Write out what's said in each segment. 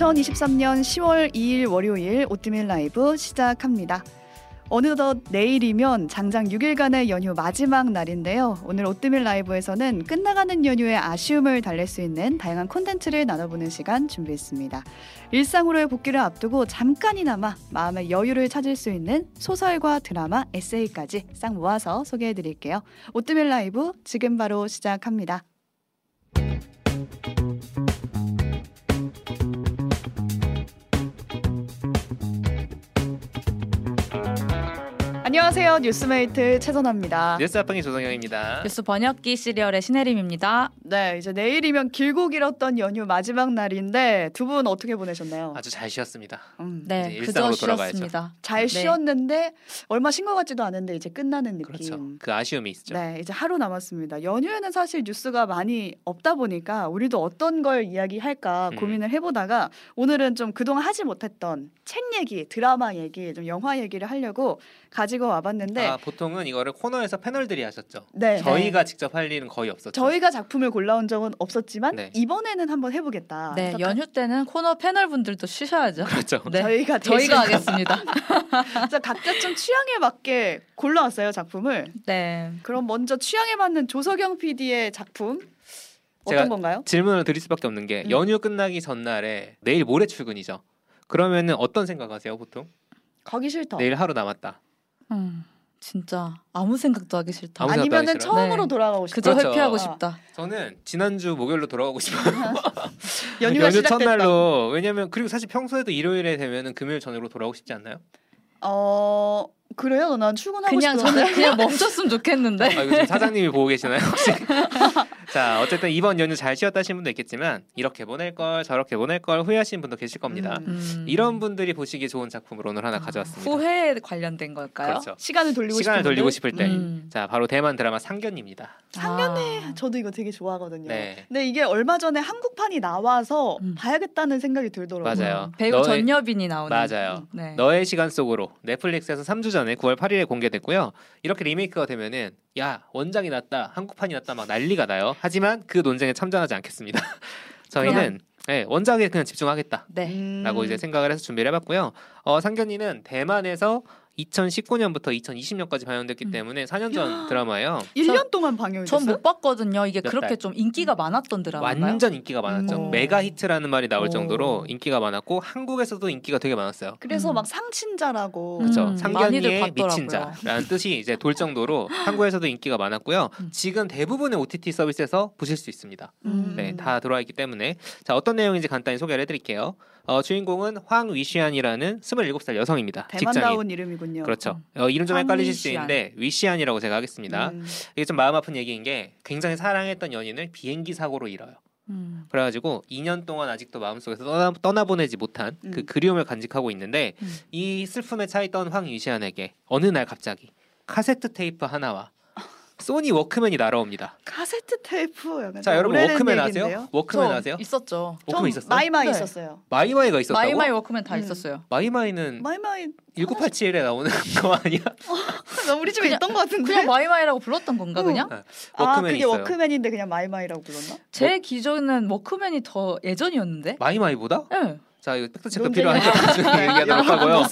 2023년 10월 2일 월요일 오뜨밀 라이브 시작합니다. 어느덧 내일이면 장장 6일간의 연휴 마지막 날인데요. 오늘 오뜨밀 라이브에서는 끝나가는 연휴의 아쉬움을 달랠 수 있는 다양한 콘텐츠를 나눠보는 시간 준비했습니다. 일상으로의 복귀를 앞두고 잠깐이나마 마음의 여유를 찾을 수 있는 소설과 드라마, 에세이까지 싹 모아서 소개해드릴게요. 오뜨밀 라이브 지금 바로 시작합니다. 안녕하세요. 뉴스메이트 최선아입니다. 뉴스 앞방의 조성영입니다. 뉴스 번역기 씨리얼의 신혜림입니다. 네, 이제 내일이면 길고 길었던 연휴 마지막 날인데 두 분 어떻게 보내셨나요? 아주 잘 쉬었습니다. 음, 네, 그저. 쉬었습니다. 잘 네. 쉬었는데 얼마 쉰 것 같지도 않은데 이제 끝나는 느낌. 그렇죠. 그 아쉬움이 있죠. 네, 이제 하루 남았습니다. 연휴에는 사실 뉴스가 많이 없다 보니까 우리도 어떤 걸 이야기할까 음. 고민을 해보다가 오늘은 좀 그동안 하지 못했던 책 얘기, 드라마 얘기, 좀 영화 얘기를 하려고 가지고 와봤는데 아, 보통은 이거를 코너에서 패널들이 하셨죠. 네, 저희가 직접 할 일은 거의 없었죠. 저희가 작품을 골라온 적은 없었지만 네. 이번에는 한번 해보겠다. 네, 연휴 때는 코너 패널 분들도 쉬셔야죠. 그렇죠. 네, 저희가 저희가 하겠습니다. 각자 좀 취향에 맞게 골라왔어요 작품을. 네, 그럼 먼저 취향에 맞는 조석영 PD의 작품 어떤 건가요? 질문을 드릴 수밖에 없는 게 음. 연휴 끝나기 전날에 내일 모레 출근이죠. 그러면은 어떤 생각하세요, 보통? 가기 싫다. 내일 하루 남았다. 음, 진짜 아무 생각도 하기 싫다. 아무 생각도 아니면은 하기 싫어요? 처음으로 네. 돌아가고 싶다. 그저 그렇죠. 회피하고 아. 싶다. 저는 지난주 목요일로 돌아가고 싶어요. 연휴가 연휴 시작됐다. 첫날로 왜냐면 그리고 사실 평소에도 일요일에 되면은 금요일 저녁으로 돌아오고 싶지 않나요? 어 그래요? 난 출근하고 그냥 싶은데. 저는 그냥 멈췄으면 좋겠는데. 아, 지금 사장님이 보고 계시나요 혹시? 자 어쨌든 이번 연휴 잘 쉬었다 하신 분도 있겠지만 이렇게 보낼 걸 저렇게 보낼 걸 후회하시는 분도 계실 겁니다. 음. 음. 이런 분들이 보시기에 좋은 작품을 오늘 하나 가져왔습니다. 후회에 관련된 걸까요? 그렇죠. 시간을 돌리고 시간을 싶은데. 돌리고 싶을 때. 음. 자 바로 대만 드라마 상견입니다. 상견례 아. 저도 이거 되게 좋아하거든요. 네. 근데 이게 얼마 전에 한국판이 나와서 음. 봐야겠다는 생각이 들더라고요. 맞아요. 배우 너의- 전여빈이 나오는. 맞아요. 네. 너의 시간 속으로 넷플릭스에서 3주 전에 9월 8일에 공개됐고요. 이렇게 리메이크가 되면은 야 원작이 낫다, 한국판이 낫다 막 난리가 나요. 하지만 그 논쟁에 참전하지 않겠습니다. 저희는 네, 원작에 그냥 집중하겠다. 네. 음. 라고 이제 생각을 해서 준비를 해봤고요. 어, 상견이는 대만에서 2019년부터 2020년까지 방영됐기 음. 때문에 4년 전 드라마예요. 1년 동안 방영이 전? 못 봤거든요. 이게 몇 그렇게 달? 좀 인기가 많았던 드라마인가요? 완전 인기가 많았죠. 음. 메가 히트라는 말이 나올 오. 정도로 인기가 많았고 한국에서도 인기가 되게 많았어요. 그래서 음. 막 상친자라고 그렇죠. 음, 많이들 상견이의 봤더라고요. 미친 자라는 뜻이 이제 돌 정도로 한국에서도 인기가 많았고요. 음. 지금 대부분의 OTT 서비스에서 보실 수 있습니다. 음. 네, 다 들어와 있기 때문에 자 어떤 내용인지 간단히 소개를 해드릴게요. 어, 주인공은 황위시안이라는 27살 여성입니다. 대만다운 이름이군요. 그렇죠. 어, 이름 좀 헷갈리실 수. 있는데 위시안이라고 제가 하겠습니다. 음. 이게 좀 마음 아픈 얘기인 게 굉장히 사랑했던 연인을 비행기 사고로 잃어요. 음. 그래가지고 2년 동안 아직도 마음속에서 떠나, 떠나보내지 못한 그 음. 그리움을 간직하고 있는데 음. 이 슬픔에 차있던 황유시안에게 어느 날 갑자기 카세트 테이프 하나와 소니 워크맨이 날아옵니다. 카세트 테이프 약간 자 여러분 워크맨 얘기인데요? 아세요? 워크맨 저 아세요? 있었죠. 워크맨 좀 있었어요? 마이마이 네. 있었어요. 마이마이가 있었다고? 마이마이 워크맨 다 음. 있었어요. 마이마이는 마이마이 1987에 나오는 거 아니야? 나 우리 집에 그냥- 있던 것 같은데. 그냥 마이마이라고 불렀던 건가 응. 그냥? 아 워크맨이 그게 있어요. 워크맨인데 그냥 마이마이라고 불렀나? 제 기존은 워크맨이 더 예전이었는데. 마이마이보다? 네. 자 이거 팩트 체크 필요하니까 얘기하도록 하고요.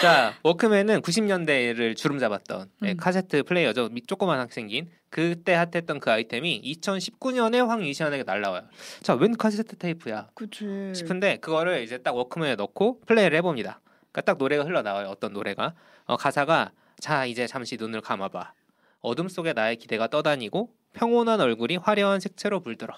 자 워크맨은 90년대를 주름 잡았던 네, 음. 카세트 플레이어죠. 미- 조그만하게 생긴 그때 핫했던 그 아이템이 2019년에 황위시안에게 날라와요. 자 웬 카세트 테이프야 그치. 싶은데 그거를 이제 딱 워크맨에 넣고 플레이를 해봅니다. 그러니까 딱 노래가 흘러나와요. 어떤 노래가 어, 가사가 자 이제 잠시 눈을 감아봐. 어둠 속에 나의 기대가 떠다니고 평온한 얼굴이 화려한 색채로 물들어.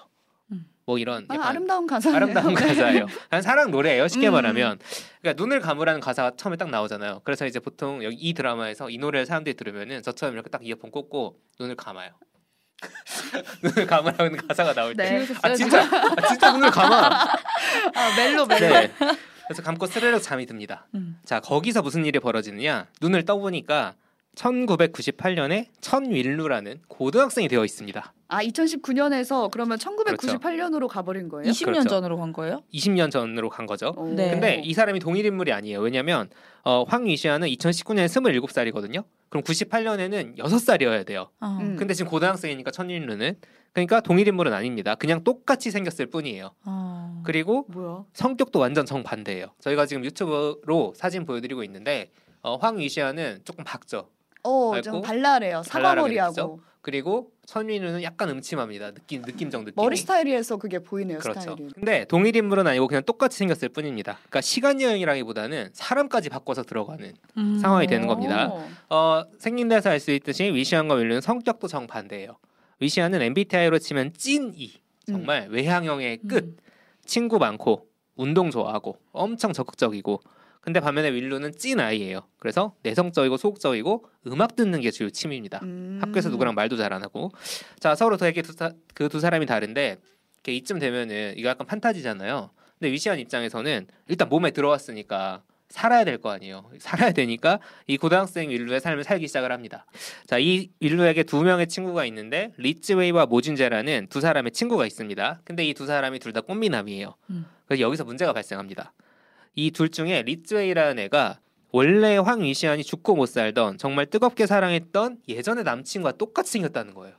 음. 뭐 이런 아, 아름다운 가사네요. 아름다운 가사예요. 그냥 사랑 노래예요. 쉽게 음. 말하면. 그러니까 눈을 감으라는 가사가 처음에 딱 나오잖아요. 그래서 이제 보통 여기 이 드라마에서 이 노래를 사람들이 들으면은 저처럼 이렇게 딱 이어폰 꽂고 눈을 감아요. 눈을 감으라는 가사가 나올 때. 네. 아 진짜 아, 진짜 눈을 감아. 아 멜로 멜로. 네. 그래서 감고 스르륵 잠이 듭니다. 음. 자 거기서 무슨 일이 벌어지느냐? 눈을 떠보니까 1998년에 천윌루라는 고등학생이 되어 있습니다. 아 2019년에서 그러면 그렇죠. 1998년으로 가버린 거예요? 20년 그렇죠. 전으로 간 거예요? 20년 전으로 간 거죠. 오. 네. 근데 이 사람이 동일 인물이 아니에요. 왜냐하면 어, 황위시아는 2019년에 27살이거든요. 그럼 98년에는 6살이어야 돼요. 아. 음. 근데 지금 고등학생이니까 천일루는 그러니까 동일 인물은 아닙니다. 그냥 똑같이 생겼을 뿐이에요. 아. 그리고 뭐야? 성격도 완전 정반대예요. 저희가 지금 유튜브로 사진 보여드리고 있는데 어, 황위시아는 조금 박죠. 어, 좀 발랄해요. 사과머리하고? 그리고 천민우는 약간 음침합니다. 느낌 느낌적 느낌. 머리 스타일에서 그게 보이네요. 그렇죠. 스타일이. 근데 동일 인물은 아니고 그냥 똑같이 생겼을 뿐입니다. 그러니까 시간 여행이라기보다는 사람까지 바꿔서 들어가는 음. 상황이 되는 겁니다. 어. 어, 생긴 데서 알 수 있듯이 위시안과 윌루는 성격도 정반대예요. 위시안은 MBTI로 치면 찐이 정말 외향형의 끝. 음. 친구 많고 운동 좋아하고 엄청 적극적이고 근데 반면에 윌루는 찐 아이예요. 그래서 내성적이고 소극적이고 음악 듣는 게 주요 취미입니다. 음. 학교에서 누구랑 말도 잘 안 하고 자 서로 되게 그 두 사람이 다른데 이렇게 이쯤 되면은 이거 약간 판타지잖아요. 근데 위시안 입장에서는 일단 몸에 들어왔으니까 살아야 될 거 아니에요. 살아야 되니까 이 고등학생 윈루의 삶을 살기 시작을 합니다. 자, 이 윈루에게 두 명의 친구가 있는데 리쯔웨이와 모쥔제라는 두 사람의 친구가 있습니다. 근데 이 두 사람이 둘 다 꽃미남이에요. 음. 그래서 여기서 문제가 발생합니다. 이 둘 중에 리쯔웨이라는 애가 원래 황위시안이 죽고 못 살던 정말 뜨겁게 사랑했던 예전의 남친과 똑같이 생겼다는 거예요.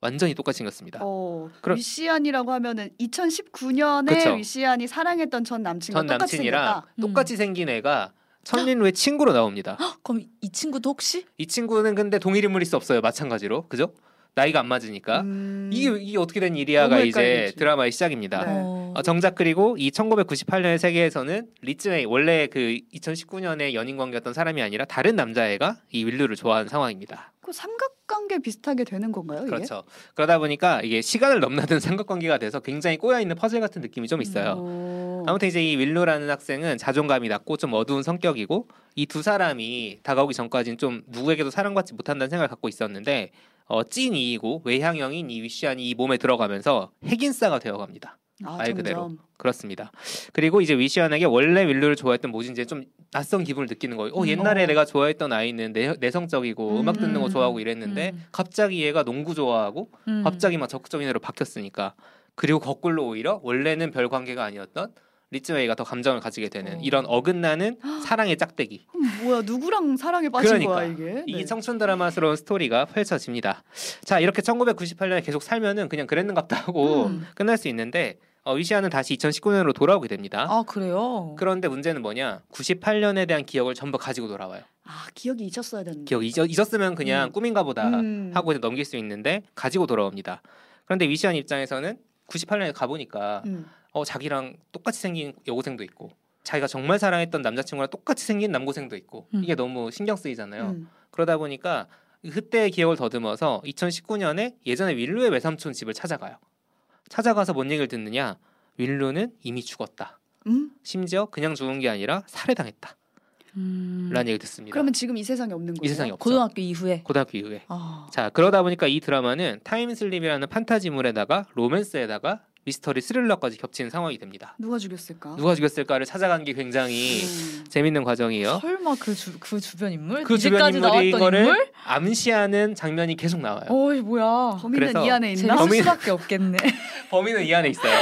완전히 똑같이 생겼습니다. 어, 그럼- 위시안이라고 하면은 2019년에 그쵸. 위시안이 사랑했던 전 남친과 전 똑같이 남친이랑 생겼다. 음. 똑같이 생긴 애가 천윈루의 친구로 나옵니다. 그럼 이 친구도 혹시? 이 친구는 근데 동일 인물일 수 없어요. 마찬가지로 그죠? 나이가 안 맞으니까 음. 이게 이게 어떻게 된 일이야가 이제 헷갈리지. 드라마의 시작입니다. 네. 어. 어, 정작 그리고 이 1998년의 세계에서는 리쯔웨이 원래 그 2019년에 연인 관계였던 사람이 아니라 다른 남자애가 이 윈루를 좋아하는 상황입니다. 그 삼각관계 비슷하게 되는 건가요? 이게? 그렇죠. 그러다 보니까 이게 시간을 넘나든 삼각관계가 돼서 굉장히 꼬여 있는 퍼즐 같은 느낌이 좀 있어요. 오. 아무튼 이제 이 윈루라는 학생은 자존감이 낮고 좀 어두운 성격이고 이 두 사람이 다가오기 전까지는 좀 누구에게도 사랑받지 못한다는 생각을 갖고 있었는데 어, 찐 이이고 외향형인 이 위시안이 이 몸에 들어가면서 핵인싸가 되어갑니다. 아, 말 점점. 그대로. 그렇습니다. 그리고 이제 위시안에게 원래 윌루를 좋아했던 모진제 좀 낯선 기분을 느끼는 거예요. 어, 음, 옛날에 어. 내가 좋아했던 아이는 내, 내성적이고 음, 악 듣는 거 음, 좋아하고 이랬는데 음. 갑자기 얘가 농구 좋아하고 음. 갑자기 막 적극적인 애로 바뀌었으니까 그리고 거꾸로 오히려 원래는 별 관계가 아니었던 리츠웨이가 더 감정을 가지게 되는 어. 이런 어긋나는 사랑의 짝대기 뭐야 누구랑 사랑에 빠진 그러니까. 거야 이게? 이 네. 청춘 드라마스러운 스토리가 펼쳐집니다. 자 이렇게 1998년에 계속 살면은 그냥 그랬는갑다 하고 음. 끝날 수 있는데 어, 위시아는 다시 2019년으로 돌아오게 됩니다. 아 그래요? 그런데 문제는 뭐냐? 98년에 대한 기억을 전부 가지고 돌아와요. 아 기억이 잊혔어야 되는데. 기억 잊었, 잊었으면 그냥 음. 꿈인가 보다 음. 하고 이제 넘길 수 있는데 가지고 돌아옵니다. 그런데 위시안 입장에서는 98년에 가보니까 음. 어, 자기랑 똑같이 생긴 여고생도 있고 자기가 정말 사랑했던 남자친구랑 똑같이 생긴 남고생도 있고 음. 이게 너무 신경 쓰이잖아요. 음. 그러다 보니까 그때의 기억을 더듬어서 2019년에 예전에 윌루의 외삼촌 집을 찾아가요. 찾아가서 뭔 얘기를 듣느냐? 윌루는 이미 죽었다. 음? 심지어 그냥 죽은 게 아니라 살해당했다. 음. 라는 얘기를 듣습니다. 그러면 지금 이 세상에 없는 거예요? 이 세상에 없죠. 고등학교 이후에. 고등학교 이후에. 아. 자 그러다 보니까 이 드라마는 타임슬립이라는 판타지물에다가 로맨스에다가 미스터리 스릴러까지 겹치는 상황이 됩니다. 누가 죽였을까? 누가 죽였을까를 찾아가는 게 굉장히 음. 재밌는 과정이에요. 설마 그 주 그 주변 인물? 그 주변 인물이 이거를 인물? 암시하는 장면이 계속 나와요. 어이 뭐야? 범인은 이 안에 있나? 범인- 수밖에 없겠네. 범인은 이 안에 있어요.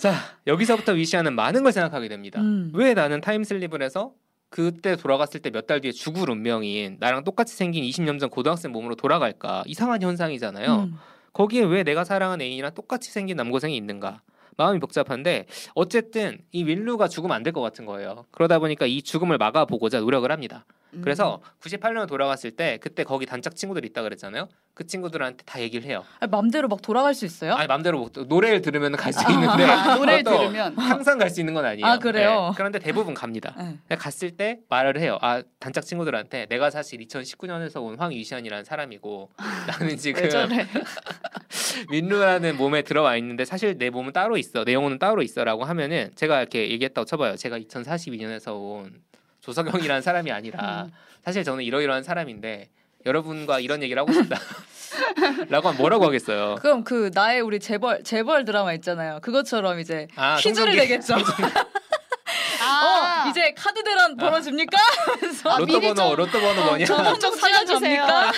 자 여기서부터 위시안은 많은 걸 생각하게 됩니다. 음. 왜 나는 타임슬립을 해서 그때 돌아갔을 때 몇 달 뒤에 죽을 운명인 나랑 똑같이 생긴 20년 전 고등학생 몸으로 돌아갈까 이상한 현상이잖아요. 음. 거기에 왜 내가 사랑한 애인이랑 똑같이 생긴 남고생이 있는가? 마음이 복잡한데 어쨌든 이 윌루가 죽으면 안 될 것 같은 거예요. 그러다 보니까 이 죽음을 막아보고자 노력을 합니다. 음. 그래서 98년에 돌아갔을 때 그때 거기 단짝 친구들이 있다 그랬잖아요. 그 친구들한테 다 얘기를 해요. 아니, 맘대로 막 돌아갈 수 있어요? 아니 맘대로 못- 노래를 들으면 갈 수 있는데 아, 노래를 들으면 항상 갈 수 있는 건 아니에요. 아, 그래요? 네, 그런데 대부분 갑니다. 네. 갔을 때 말을 해요. 아 단짝 친구들한테 내가 사실 2019년에서 온 황유시안이라는 사람이고 나는 지금? 민루라는 몸에 들어와 있는데 사실 내 몸은 따로 있어 내 영혼은 따로 있어라고 하면은 제가 이렇게 얘기했다고 쳐봐요 제가 2042년에서 온 조석영이라는 사람이 아니라 음. 사실 저는 이러이러한 사람인데 여러분과 이런 얘기를 하고 싶다 라고 하면 뭐라고 하겠어요 그럼 그 나의 우리 재벌 재벌 드라마 있잖아요. 그것처럼 이제 아, 퀴즈를. 내겠죠. 아, 이제 카드 대란 벌어집니까? 그래서 아, 로또 번호 좀- 로또 번호 뭐냐? 저는 좀 살려주십니까?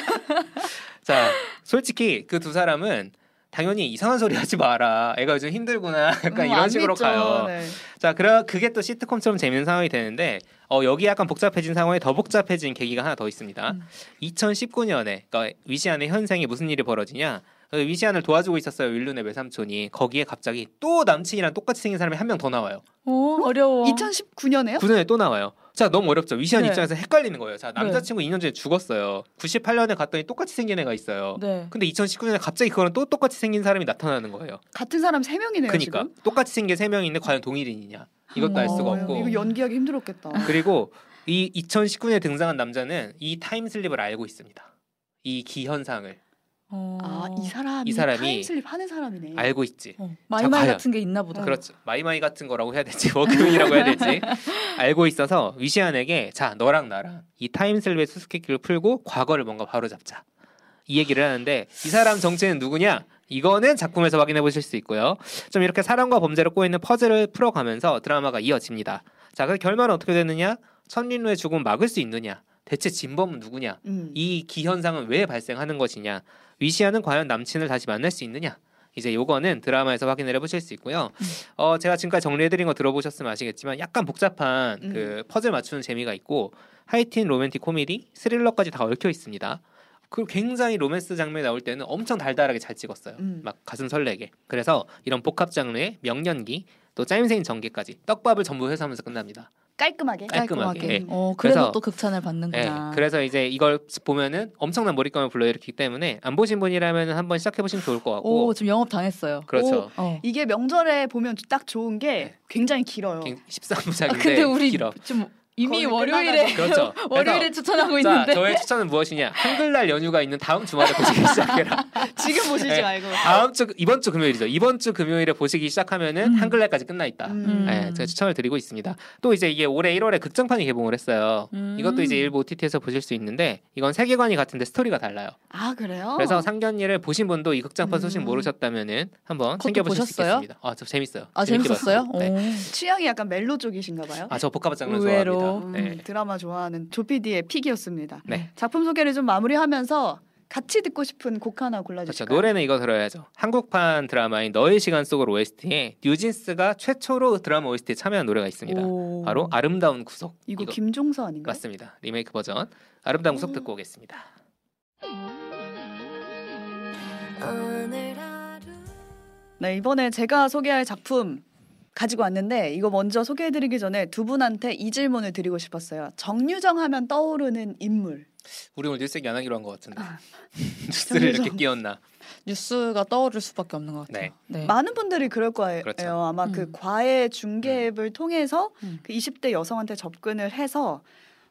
자, 솔직히 그 두 사람은 당연히 이상한 소리 하지 마라. 애가 요즘 힘들구나. 약간 음, 이런 안 식으로 믿죠. 가요. 네. 자, 그래 그게 또 시트콤처럼 재밌는 상황이 되는데 어, 여기 약간 복잡해진 상황에 더 복잡해진 계기가 하나 더 있습니다. 음. 2019년에 그러니까 위시안의 현생에 무슨 일이 벌어지냐? 그 위시안을 도와주고 있었어요 윌룬의 외삼촌이 거기에 갑자기 또 남친이랑 똑같이 생긴 사람이 한 명 더 나와요. 어, 어려워. 2019년에요? 9년에 또 나와요. 자 너무 어렵죠. 위시안 네. 입장에서 헷갈리는 거예요. 자 남자친구 2년 전에 죽었어요. 98년에 갔더니 똑같이 생긴 애가 있어요. 네. 근데 2019년에 갑자기 그거랑 또 똑같이 생긴 사람이 나타나는 거예요. 같은 사람 세 명이네요 그러니까 지금. 똑같이 생긴 세 명인데 과연 동일인이냐 이것도 알 수가 어, 없고 이거 연기하기 힘들었겠다. 그리고 이 2019년에 등장한 남자는 이 타임슬립을 알고 있습니다. 이 기현상을 어. 아, 이 사람이, 이 사람이 타임슬립 하는 사람이네. 알고 있지. 어, 마이마이. 같은 게 있나 보다. 그렇죠. 마이마이 같은 거라고 해야 될지 워크맨이라고 해야 될지 알고 있어서 위시안에게 자 너랑 나랑 이 타임슬립의 수수께끼를 풀고 과거를 뭔가 바로잡자 이 얘기를 하는데 이 사람 정체는 누구냐? 이거는 작품에서 확인해 보실 수 있고요. 좀 이렇게 사랑과 범죄를 꼬이는 퍼즐을 풀어가면서 드라마가 이어집니다. 자, 그 결말은 어떻게 되느냐? 천윈루의 죽음 막을 수 있느냐? 대체 진범은 누구냐? 음. 이 기현상은 왜 발생하는 것이냐? 위시안은 과연 남친을 다시 만날 수 있느냐? 이제 요거는 드라마에서 확인을 해보실 수 있고요. 음. 어 제가 지금까지 정리해드린 거 들어보셨으면 아시겠지만 약간 복잡한 음. 그 퍼즐 맞추는 재미가 있고 하이틴 로맨틱 코미디, 스릴러까지 다 얽혀 있습니다. 그리고 굉장히 로맨스 장면이 나올 때는 엄청 달달하게 잘 찍었어요. 음. 막 가슴 설레게. 그래서 이런 복합 장르의 명연기 또 짜임새 있는 전개까지 떡밥을 전부 회수하면서 끝납니다. 깔끔하게. 깔끔하게. 깔끔하게. 예. 어, 그래서 그래서- 또 극찬을 예, 받는구나. 그래서 이제 이걸 보면은 엄청난 몰입감을 불러일으키기 때문에 안 보신 분이라면 한번 시작해 보시면 좋을 것 같고. 오, 지금 영업 당했어요. 그렇죠. 어. 이게 명절에 보면 딱 좋은 게 네. 굉장히 길어요. 13부작인데 아, 근데 우리 길어. 좀 이미 월요일에 그렇죠. 월요일에 추천하고 자, 있는데 저의 추천은 무엇이냐? 한글날 연휴가 있는 다음 주말에 보시기 시작해라. 지금 보시지 네. 말고. 다음 주 이번 주 금요일이죠. 이번 주 금요일에 보시기 시작하면은 음. 한글날까지 끝나 있다. 음. 네, 제가 추천을 드리고 있습니다. 또 이제 이게 올해 1월에 극장판이 개봉을 했어요. 음. 이것도 이제 일부 OTT에서 보실 수 있는데 이건 세계관이 같은데 스토리가 달라요. 아 그래요? 그래서 상견례를 보신 분도 이 극장판 소식 음. 모르셨다면은 한번 챙겨보실 수 보셨어요? 있겠습니다. 아, 저 재밌어요. 아 재밌었어요? 네. 오. 취향이 약간 멜로 쪽이신가 봐요. 아, 저 복합 장르. 좋아합니다. 음, 네. 드라마 좋아하는 조피디의 픽이었습니다. 네. 작품 소개를 좀 마무리하면서 같이 듣고 싶은 곡 하나 그렇죠. 골라주실까요? 노래는 이거 들어야죠. 한국판 드라마인 너의 시간 속을 OST에 뉴진스가 최초로 드라마 OST에 참여한 노래가 있습니다. 오. 바로 아름다운 구속. 이거, 김종서 아닌가요? 맞습니다. 리메이크 버전. 아름다운 구속 오. 듣고 오겠습니다. 네 이번에 제가 소개할 작품 가지고 왔는데 이거 먼저 소개해드리기 전에 두 분한테 이 질문을 드리고 싶었어요. 정유정 하면 떠오르는 인물. 우리 오늘 뉴스 얘기 안 하기로 한 것 같은데. 아. 뉴스를 이렇게. 끼웠나? 뉴스가 떠오를 수밖에 없는 것 같아요. 네. 많은 분들이 그럴 거예요. 그렇죠. 아마 그 음. 과외 중개 앱을 통해서 음. 그 20대 여성한테 접근을 해서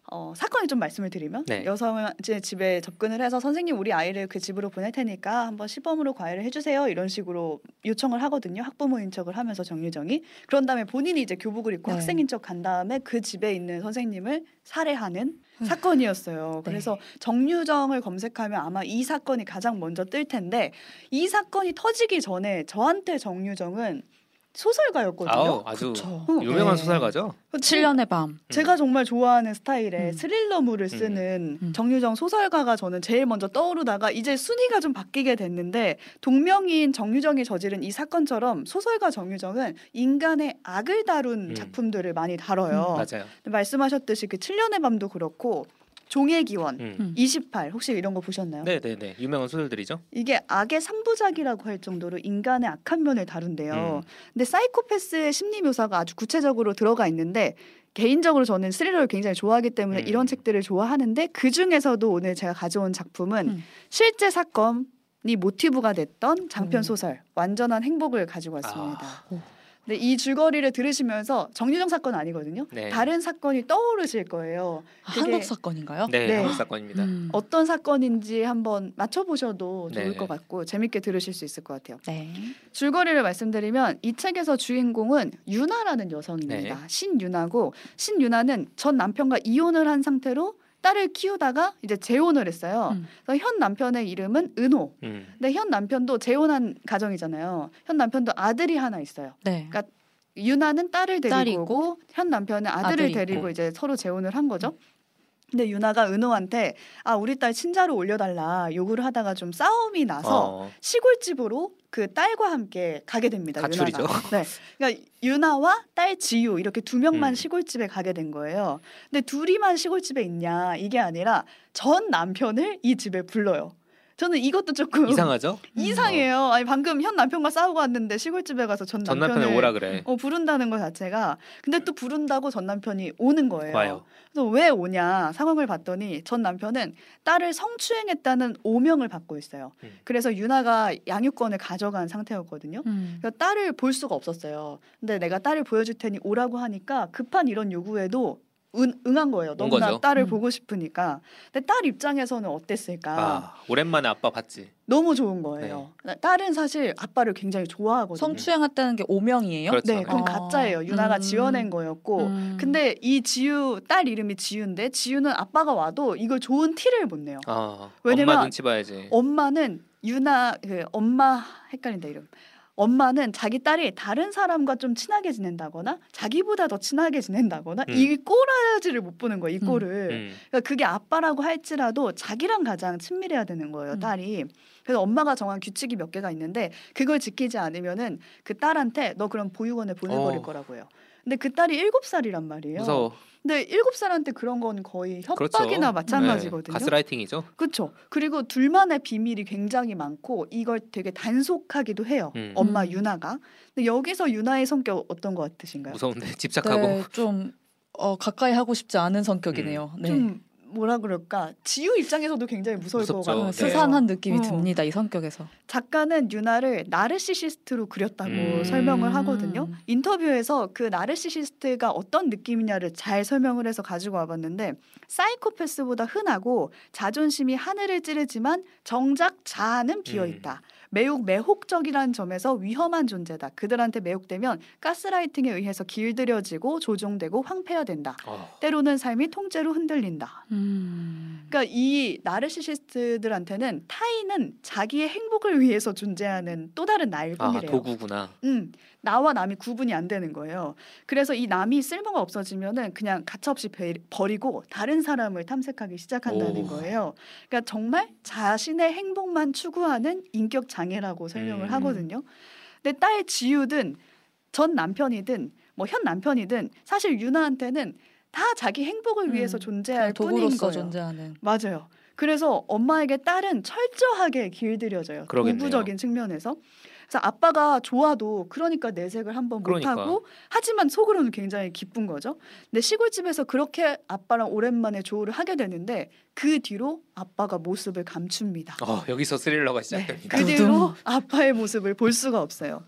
어, 사건을 좀 말씀을 드리면 네. 여성 이제 집에 접근을 해서 선생님 우리 아이를 그 집으로 보낼 테니까 한번 시범으로 과외를 해주세요 이런 식으로 요청을 하거든요 학부모인 척을 하면서 정유정이 그런 다음에 본인이 이제 교복을 입고 네. 학생인 척 간 다음에 그 집에 있는 선생님을 살해하는 음. 사건이었어요. 네. 그래서 정유정을 검색하면 아마 이 사건이 가장 먼저 뜰 텐데 이 사건이 터지기 전에 저한테 정유정은 소설가였거든요. 아우, 아주 그쵸. 유명한 네. 소설가죠. 7년의 밤. 제가 정말 좋아하는 스타일의 음. 스릴러물을 쓰는 음. 정유정 소설가가 저는 제일 먼저 떠오르다가 이제 순위가 좀 바뀌게 됐는데 동명이인 정유정이 저지른 이 사건처럼 소설가 정유정은 인간의 악을 다룬 음. 작품들을 많이 다뤄요. 맞아요. 말씀하셨듯이 그 7년의 밤도 그렇고 종의 기원, 음. 음. 28 혹시 이런 거 보셨나요? 네, 네, 네. 유명한 소설들이죠. 이게 악의 삼부작이라고 할 정도로 인간의 악한 면을 다룬대요. 음. 근데 사이코패스의 심리 묘사가 아주 구체적으로 들어가 있는데 개인적으로 저는 스릴러를 굉장히 좋아하기 때문에 음. 이런 책들을 좋아하는데 그 중에서도 오늘 제가 가져온 작품은 음. 실제 사건이 모티브가 됐던 장편 오. 소설 완전한 행복을 가지고 왔습니다. 아. 오. 근데 이 줄거리를 들으시면서 정유정 사건 아니거든요. 네. 다른 사건이 떠오르실 거예요. 아, 한국 사건인가요? 네, 네. 한국 사건입니다. 음. 어떤 사건인지 한번 맞춰보셔도 좋을 네. 것 같고 재밌게 들으실 수 있을 것 같아요. 네. 줄거리를 말씀드리면 이 책에서 주인공은 유나라는 여성입니다. 네. 신유나고 신유나는 전 남편과 이혼을 한 상태로 딸을 키우다가 이제 재혼을 했어요. 음. 그래서 현 남편의 이름은 은호. 음. 근데 현 남편도 재혼한 가정이잖아요. 현 남편도 아들이 하나 있어요. 네. 그러니까 유나는 딸을 데리고 딸이 오고 현 남편은 아들을 아들이 데리고 있고. 이제 서로 재혼을 한 거죠. 근데 유나가 은호한테 아 우리 딸 친자로 올려달라 요구를 하다가 좀 싸움이 나서 어. 시골집으로 그 딸과 함께 가게 됩니다. 가출이죠. 유나가. 네, 그러니까 유나와 딸 지유 이렇게 두 명만 음. 시골집에 가게 된 거예요. 근데 둘이만 시골집에 있냐 이게 아니라 전 남편을 이 집에 불러요. 저는 이것도 조금 이상하죠? 이상해요. 아니 방금 현 남편과 싸우고 왔는데 시골집에 가서 전 남편을 오라 그래. 어, 부른다는 것 자체가 근데 또 부른다고 전 남편이 오는 거예요. 와요. 그래서 왜 오냐 상황을 봤더니 전 남편은 딸을 성추행했다는 오명을 받고 있어요. 음. 그래서 유나가 양육권을 가져간 상태였거든요. 음. 그래서 딸을 볼 수가 없었어요. 근데 내가 딸을 보여줄 테니 오라고 하니까 급한 이런 요구에도 응, 응한 거예요. 온 너무나 거죠. 딸을 음. 보고 싶으니까. 근데 딸 입장에서는 어땠을까? 아, 오랜만에 아빠 봤지. 너무 좋은 거예요. 네. 딸은 사실 아빠를 굉장히 좋아하거든요. 성추행했다는 게 오명이에요? 그렇죠. 네, 그건 아. 가짜예요. 유나가 음. 지어낸 거였고. 음. 근데 이 지유 딸 이름이 지유인데 지유는 아빠가 와도 이걸 좋은 티를 못 내요. 아, 왜냐면 엄마 눈치 봐야지. 엄마는 유나 그 엄마 헷갈린다 이름. 엄마는 자기 딸이 다른 사람과 좀 친하게 지낸다거나 자기보다 더 친하게 지낸다거나 음. 이 꼬라지를 못 보는 거예요. 이 음. 꼴을. 음. 그러니까 그게 아빠라고 할지라도 자기랑 가장 친밀해야 되는 거예요, 음. 딸이. 그래서 엄마가 정한 규칙이 몇 개가 있는데 그걸 지키지 않으면은 그 딸한테 너 그럼 보육원에 보내버릴 어. 거라고요. 근데 그 딸이 일곱 살이란 말이에요. 무서워. 근데 일곱 살한테 그런 건 거의 그렇죠. 협박이나 네, 마찬가지거든요. 가스라이팅이죠. 그렇죠. 그리고 둘만의 비밀이 굉장히 많고 이걸 되게 단속하기도 해요. 음. 엄마 음. 유나가. 근데 여기서 유나의 성격 어떤 것 같으신가요? 무서운데 집착하고. 네, 좀 어, 가까이 하고 싶지 않은 성격이네요. 네. 좀 뭐라 그럴까 지우 입장에서도 굉장히 무서울 것 무섭죠. 같아요. 네. 어, 스산한 느낌이 어. 듭니다. 이 성격에서. 작가는 유나를 나르시시스트로 그렸다고 음. 설명을 하거든요. 인터뷰에서 그 나르시시스트가 어떤 느낌이냐를 잘 설명을 해서 가지고 와봤는데 사이코패스보다 흔하고 자존심이 하늘을 찌르지만 정작 자아는 비어 있다. 매우 매혹적이라는 점에서 위험한 존재다. 그들한테 매혹되면 가스라이팅에 의해서 길들여지고 조종되고 황폐화된다. 어. 때로는 삶이 통째로 흔들린다. 음. 그러니까 이 나르시시스트들한테는 타인은 자기의 행복을 위해서 존재하는 또 다른 나일 아 뿐이래요. 도구구나. 음, 나와 남이 구분이 안 되는 거예요. 그래서 이 남이 쓸모가 없어지면은 그냥 가차없이 배- 버리고 다른 사람을 탐색하기 시작한다는 오. 거예요. 그러니까 정말 자신의 행복만 추구하는 인격 장애라고 설명을 음. 하거든요. 근데 딸 지유든 전 남편이든 뭐 현 남편이든 사실 유나한테는 다 자기 행복을 위해서 음, 존재할 뿐인 거예요. 존재하는. 맞아요. 그래서 엄마에게 딸은 철저하게 길들여져요. 그러겠네요. 도구적인 측면에서. 그래서 아빠가 좋아도 그러니까 내색을 한번 그러니까. 못하고 하지만 속으로는 굉장히 기쁜 거죠. 근데 시골집에서 그렇게 아빠랑 오랜만에 조우를 하게 되는데 그 뒤로 아빠가 모습을 감춥니다. 어, 여기서 스릴러가 네, 시작됩니다. 그 뒤로 아빠의 모습을 볼 수가 없어요.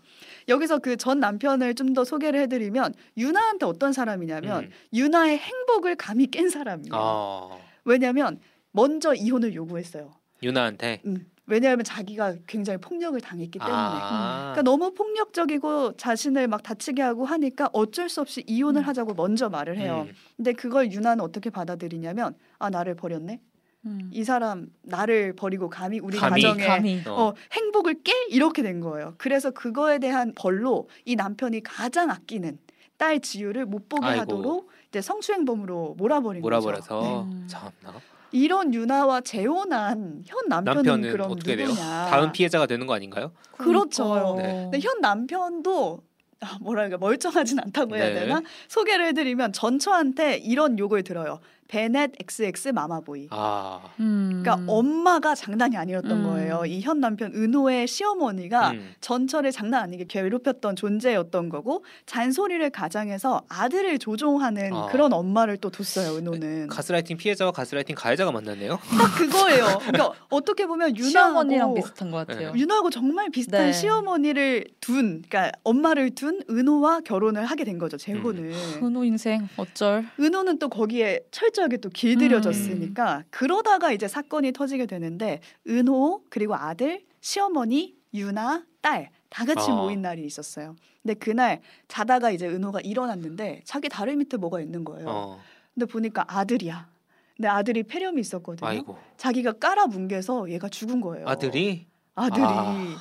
여기서 그 전 남편을 좀 더 소개를 해드리면 유나한테 어떤 사람이냐면 음. 유나의 행복을 감히 깬 사람이에요. 아, 왜냐하면 먼저 이혼을 요구했어요. 유나한테. 음, 왜냐하면 자기가 굉장히 폭력을 당했기 때문에. 아, 그러니까 너무 폭력적이고 자신을 막 다치게 하고 하니까 어쩔 수 없이 이혼을 음. 하자고 먼저 말을 해요. 음. 근데 그걸 유나는 어떻게 받아들이냐면 아 나를 버렸네. 음. 이 사람 나를 버리고 감히 우리 감히, 가정에 감히. 어. 어, 행복을 깨 이렇게 된 거예요. 그래서 그거에 대한 벌로 이 남편이 가장 아끼는 딸 지유를 못 보게 아이고. 하도록 이제 성추행범으로 몰아버린 거죠. 몰아버려서 네. 참나. 이런 유나와 재혼한 현 남편은, 남편은 그럼 어떻게 돼요? 누구냐? 다음 피해자가 되는 거 아닌가요? 그렇죠. 네. 근데 현 남편도 아, 뭐랄까 멀쩡하진 않다고 해야 네. 되나? 소개를 해드리면 전처한테 이런 욕을 들어요. 베넷 XX 마마보이. 아, 음. 그러니까 엄마가 장난이 아니었던 음. 거예요. 이 현 남편 은호의 시어머니가 음. 전철을 장난 아니게 괴롭혔던 존재였던 거고 잔소리를 가장해서 아들을 조종하는 아. 그런 엄마를 또 뒀어요. 은호는 가스라이팅 피해자와 가스라이팅 가해자가 만났네요. 딱 그거예요. 그러니까 어떻게 보면 시어머니랑 비슷한 것 같아요. 윤하고 정말 비슷한 네. 시어머니를 둔, 그러니까 엄마를 둔 은호와 결혼을 하게 된 거죠. 재혼을. 은호 인생 어쩔. 은호는 또 거기에 철저 하게 또 길들여졌으니까 그러다가 이제 사건이 터지게 되는데 은호 그리고 아들, 시어머니, 유나, 딸 다 같이 아. 모인 날이 있었어요. 근데 그날 자다가 이제 은호가 일어났는데 자기 다리 밑에 뭐가 있는 거예요. 어, 근데 보니까 아들이야. 근데 아들이 폐렴이 있었거든요. 아이고. 자기가 깔아 뭉개서 얘가 죽은 거예요. 아들이 아들이. 아.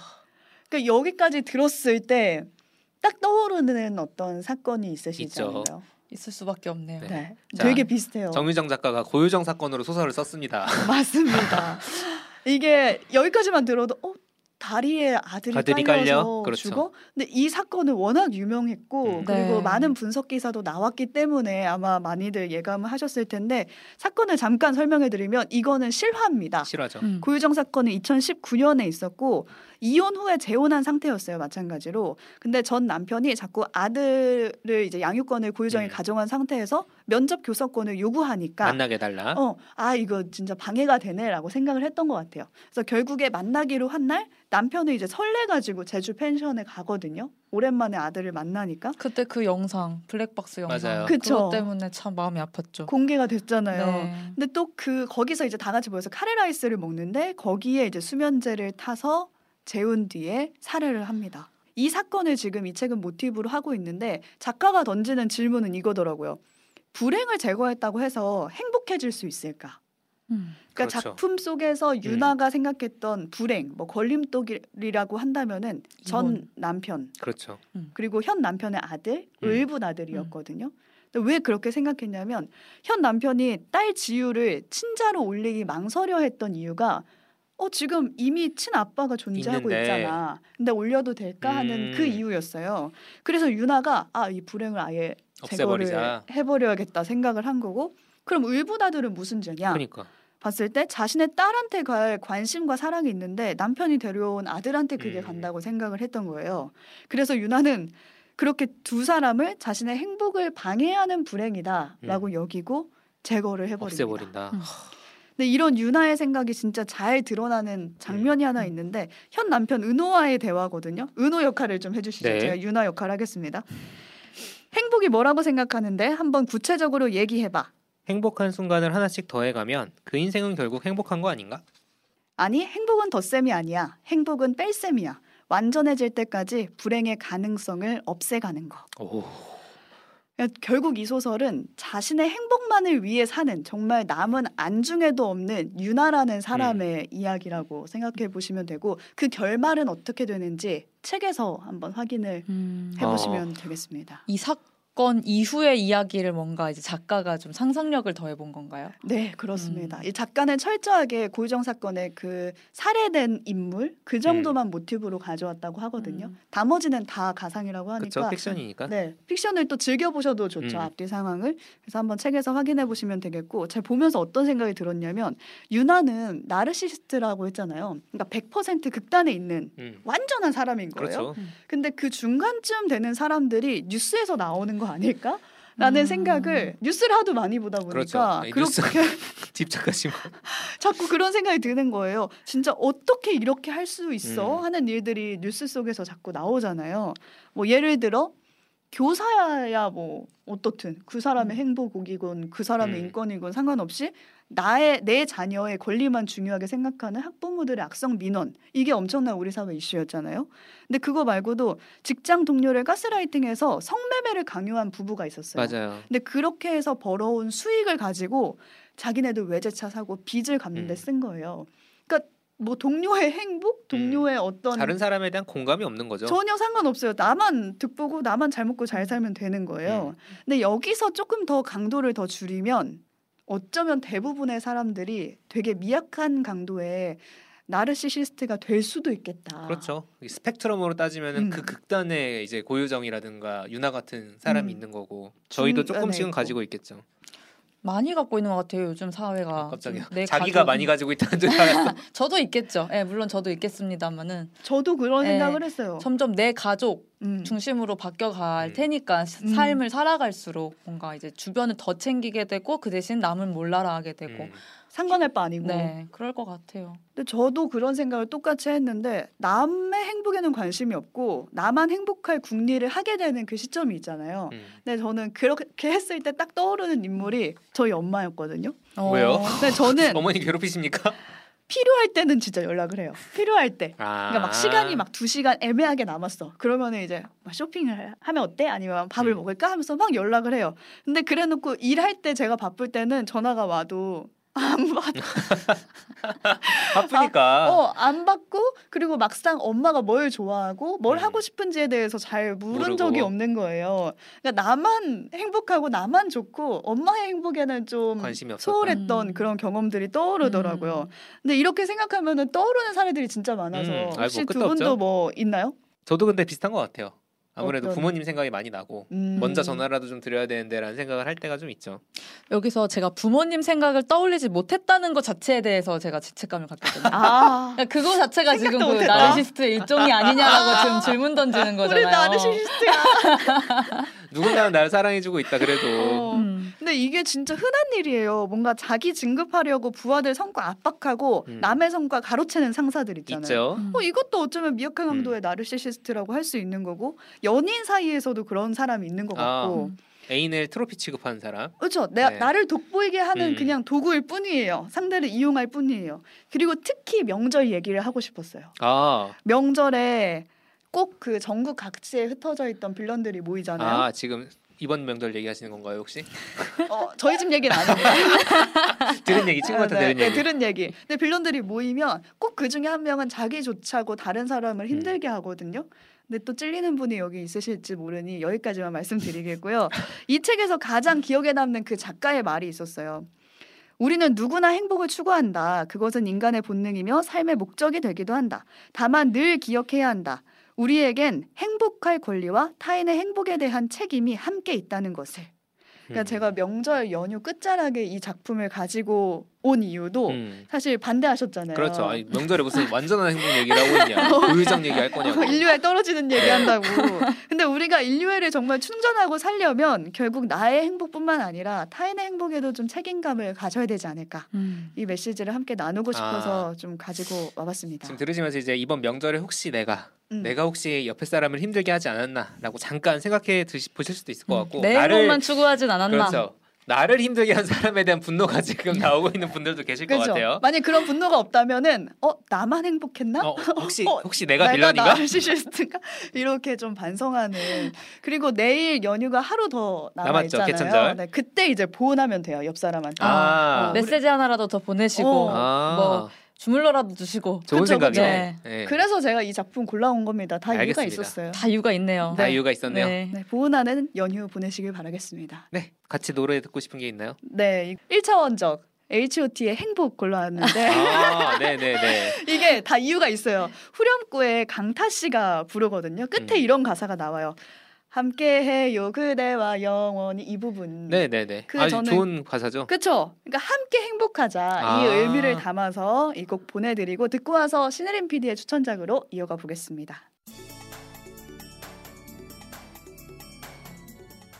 그러니까 여기까지 들었을 때 딱 떠오르는 어떤 사건이 있으시잖아요. 있을 수밖에 없네요. 네. 네. 자, 되게 비슷해요. 정유정 작가가 고유정 사건으로 소설을 썼습니다. 맞습니다. 이게 여기까지만 들어도 어 다리에 아들이, 아들이 깔려서 깔려? 그렇죠. 죽어? 근데 이 사건은 워낙 유명했고 음. 그리고 네. 많은 분석 기사도 나왔기 때문에 아마 많이들 예감을 하셨을 텐데 사건을 잠깐 설명해 드리면 이거는 실화입니다. 실화죠. 음. 고유정 사건은 2019년에 있었고 이혼 후에 재혼한 상태였어요 마찬가지로 근데 전 남편이 자꾸 아들을 이제 양육권을 고유정이 음. 가져간 상태에서 면접 교섭권을 요구하니까 만나게 달라. 어, 아 이거 진짜 방해가 되네라고 생각을 했던 것 같아요. 그래서 결국에 만나기로 한 날 남편은 이제 설레가지고 제주 펜션에 가거든요. 오랜만에 아들을 만나니까 그때 그 영상 블랙박스 영상 맞아요. 그쵸. 그것 때문에 참 마음이 아팠죠. 공개가 됐잖아요. 네. 근데 또 그 거기서 이제 다 같이 모여서 카레라이스를 먹는데 거기에 이제 수면제를 타서 재운 뒤에 살해를 합니다. 이 사건을 지금 이 책은 모티브로 하고 있는데 작가가 던지는 질문은 이거더라고요. 불행을 제거했다고 해서 행복해질 수 있을까? 음. 그러니까 그렇죠. 작품 속에서 유나가 생각했던 불행, 뭐 걸림돌이라고 한다면은 전. 남편 그렇죠. 그리고 현 남편의 아들, 음. 을분 아들이었거든요. 왜 그렇게 생각했냐면 현 남편이 딸 지유를 친자로 올리기 망설여 했던 이유가 어 지금 이미 친아빠가 존재하고 있는데. 있잖아. 근데 올려도 될까 하는 음. 그 이유였어요. 그래서 유나가 아 이 불행을 아예 제거를 없애버리자. 해버려야겠다 생각을 한 거고 그럼 을분 아들은 무슨 죄냐? 그러니까. 봤을 때 자신의 딸한테 갈 관심과 사랑이 있는데 남편이 데려온 아들한테 그게 음. 간다고 생각을 했던 거예요. 그래서 유나는 그렇게 두 사람을 자신의 행복을 방해하는 불행이다라고 여기고 제거를 해버립니다. 없애버린다. 음. 근데 이런 유나의 생각이 진짜 잘 드러나는 장면이 하나 있는데 현 남편 은호와의 대화거든요. 은호 역할을 좀 해주시죠. 네. 제가 유나 역할 하겠습니다. 행복이 뭐라고 생각하는데 한번 구체적으로 얘기해봐. 행복한 순간을 하나씩 더해가면 그 인생은 결국 행복한 거 아닌가? 아니 행복은 덧셈이 아니야. 행복은 뺄셈이야. 완전해질 때까지 불행의 가능성을 없애가는 거. 오. 그러니까 결국 이 소설은 자신의 행복만을 위해 사는 정말 남은 안중에도 없는 유나라는 사람의 이야기라고 생각해 보시면 되고 그 결말은 어떻게 되는지 책에서 한번 확인을 음. 해보시면 되겠습니다. 이 사건 이후의 이야기를 뭔가 이제 작가가 좀 상상력을 더해본 건가요? 네, 그렇습니다. 음. 이 작가는 철저하게 고유정 사건의 그 살해된 인물 그 정도만 모티브로 가져왔다고 하거든요. 음. 나머지는 다 가상이라고 하니까 그렇죠. 픽션이니까. 네, 픽션을 또 즐겨 보셔도 좋죠. 음. 앞뒤 상황을. 그래서 한번 책에서 확인해 보시면 되겠고, 제가 보면서 어떤 생각이 들었냐면 유나는 나르시스트라고 했잖아요. 그러니까 100% 극단에 있는 음. 완전한 사람인 거예요. 그렇죠. 근데 그 중간쯤 되는 사람들이 뉴스에서 나오는 거 아닐까? 라는 음. 생각을 뉴스를 하도 많이 보다 그렇죠. 보니까 이 그렇게 집착하시면 자꾸 그런 생각이 드는 거예요. 진짜 어떻게 이렇게 할 수 있어? 음. 하는 일들이 뉴스 속에서 자꾸 나오잖아요. 뭐 예를 들어 교사야 뭐 어떻든 그 사람의 음. 행복이건 그 사람의 음. 인권이건 상관없이 나의 내 자녀의 권리만 중요하게 생각하는 학부모들의 악성 민원 이게 엄청난 우리 사회 이슈였잖아요. 근데 그거 말고도 직장 동료를 가스라이팅해서 성매매를 강요한 부부가 있었어요. 맞아요. 근데 그렇게 해서 벌어온 수익을 가지고 자기네들 외제차 사고 빚을 갚는데 음. 쓴 거예요. 그러니까 뭐 동료의 행복, 동료의 어떤 다른 사람에 대한 공감이 없는 거죠. 전혀 상관없어요. 나만 득보고 나만 잘 먹고 잘 살면 되는 거예요. 음. 근데 여기서 조금 더 강도를 더 줄이면 어쩌면 대부분의 사람들이 되게 미약한 강도의 나르시시스트가 될 수도 있겠다. 그렇죠. 이 스펙트럼으로 따지면은 음. 그 극단에 이제 고유정이라든가 유나 같은 사람이 음. 있는 거고 저희도 조금씩은 있고. 가지고 있겠죠. 많이 갖고 있는 것 같아요. 요즘 사회가. 갑자기 내 자기가 가족- 많이 가지고 있다는 줄 알았어. 저도 있겠죠. 예, 물론 저도 있겠습니다만은 저도 그런 네. 생각을 했어요. 점점 내 가족 음. 중심으로 바뀌어갈 음. 테니까 음. 삶을 살아갈수록 뭔가 이제 주변을 더 챙기게 되고 그 대신 남은 몰라라 하게 되고 음. 상관할 바 아니고. 네 그럴 것 같아요. 근데 저도 그런 생각을 똑같이 했는데 남의 행복에는 관심이 없고 나만 행복할 궁리를 하게 되는 그 시점이 있잖아요. 음. 근데 저는 그렇게 했을 때 딱 떠오르는 인물이 저희 엄마였거든요. 왜요? 어, 근데 저는 어머니 괴롭히십니까? 필요할 때는 진짜 연락을 해요. 필요할 때. 아. 그러니까 막 시간이 막 두 시간 애매하게 남았어. 그러면은 이제 막 쇼핑을 하면 어때? 아니면 밥을 음. 먹을까? 하면서 막 연락을 해요. 근데 그래놓고 일할 때 제가 바쁠 때는 전화가 와도 안 받, 바쁘니까. 어, 안 받고 그리고 막상 엄마가 뭘 좋아하고 뭘 음. 하고 싶은지에 대해서 잘 물은 모르고. 적이 없는 거예요. 그러니까 나만 행복하고 나만 좋고 엄마의 행복에는 좀. 소홀했던 음. 그런 경험들이 떠오르더라고요. 음. 근데 이렇게 생각하면은 떠오르는 사례들이 진짜 많아서 음, 아이고, 혹시 끝도 두 분도 없죠. 뭐 있나요? 저도 근데 비슷한 것 같아요. 아무래도 어떤- 부모님 생각이 많이 나고 음. 먼저 전화라도 좀 드려야 되는데라는 생각을 할 때가 좀 있죠. 여기서 제가 부모님 생각을 떠올리지 못했다는 것 자체에 대해서 제가 죄책감을 갖거든요. 아, 그러니까 그거 자체가 지금 그. 나르시스트의 일종이 아니냐라고 지금 질문 던지는 우리 거잖아요. 나르시시스트야. 누군가는 나를 사랑해주고 있다 그래도 어. 음. 근데 이게 진짜 흔한 일이에요. 뭔가 자기 진급하려고 부하들 성과 압박하고 음. 남의 성과 가로채는 상사들 있잖아요. 있죠. 음. 어, 이것도 어쩌면 미약한 강도의 나르시시스트라고 할 수 있는 거고 연인 사이에서도 그런 사람이 있는 것 아. 같고 애인을 트로피 취급하는 사람. 그렇죠. 내, 네. 나를 돋보이게 하는 음. 그냥 도구일 뿐이에요. 상대를 이용할 뿐이에요. 그리고 특히 명절 얘기를 하고 싶었어요. 아, 명절에 꼭 그 전국 각지에 흩어져 있던 빌런들이 모이잖아요. 아 지금 이번 명절 얘기하시는 건가요 혹시? 어, 저희 집 얘기는 아닙니다. 들은 얘기 친구한테 네, 들은 네, 얘기. 들은 얘기. 근데 빌런들이 모이면 꼭 그 중에 한 명은 자기 좋차고 다른 사람을 음. 힘들게 하거든요. 근데 또 찔리는 분이 여기 있으실지 모르니 여기까지만 말씀드리겠고요. 이 책에서 가장 기억에 남는 그 작가의 말이 있었어요. 우리는 누구나 행복을 추구한다. 그것은 인간의 본능이며 삶의 목적이 되기도 한다. 다만 늘 기억해야 한다. 우리에겐 행복할 권리와 타인의 행복에 대한 책임이 함께 있다는 것을. 그러니까 음. 제가 명절 연휴 끝자락에 이 작품을 가지고 온 이유도 음. 사실 반대하셨잖아요. 그렇죠. 아니, 명절에 무슨 완전한 행복 얘기를 하고 있냐? 고유정 얘기할 거냐고. 인류애 떨어지는 얘기한다고. 근데 우리가 인류애를 정말 충전하고 살려면 결국 나의 행복뿐만 아니라 타인의 행복에도 좀 책임감을 가져야 되지 않을까. 음. 이 메시지를 함께 나누고 싶어서 좀 가지고 와봤습니다. 지금 들으시면서 이제 이번 명절에 혹시 내가 음. 내가 혹시 옆에 사람을 힘들게 하지 않았나라고 잠깐 생각해 드시, 보실 수도 있을 것 같고 내 행복만 추구하진 않았나. 그렇죠. 나를 힘들게 한 사람에 대한 분노가 지금 나오고 있는 분들도 계실 것 그렇죠. 같아요. 만약 그런 분노가 없다면은 어 나만 행복했나? 어, 혹시 어, 혹시 내가 빌런인가? 나르시시스트인가? 이렇게 좀 반성하는. 그리고 내일 연휴가 하루 더 남아 남았죠, 있잖아요. 개천절. 네, 그때 이제 보온하면 돼요 옆 사람한테. 아. 어, 메시지 하나라도 더 보내시고 어. 아, 뭐 주물러라도 주시고 좋은 그쵸, 생각이네. 네. 그래서 제가 이 작품 골라온 겁니다. 다 이유가 알겠습니다. 있었어요. 다 이유가 있네요. 다 이유가 있었네요. 네. 네. 네, 보온하는 연휴 보내시길 바라겠습니다. 같이 노래 듣고 싶은 게 있나요? 네, 1차원적 H.O.T의 행복 골라왔는데 아, 네, 네, 네. 이게 다 이유가 있어요. 후렴구에 강타 씨가 부르거든요. 끝에 음. 이런 가사가 나와요. 함께해요 그대와 영원히 이 부분. 네, 네, 네. 그 아주 저는- 좋은 가사죠. 그쵸? 그러니까 함께 행복하자 아. 이 의미를 담아서 이 곡 보내드리고 듣고 와서 신혜림 PD의 추천작으로 이어가 보겠습니다.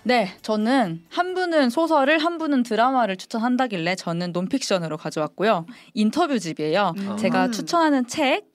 네, 저는 한 분은 소설을 한 분은 드라마를 추천한다길래 저는 논픽션으로 가져왔고요. 인터뷰집이에요. 음. 제가 추천하는 책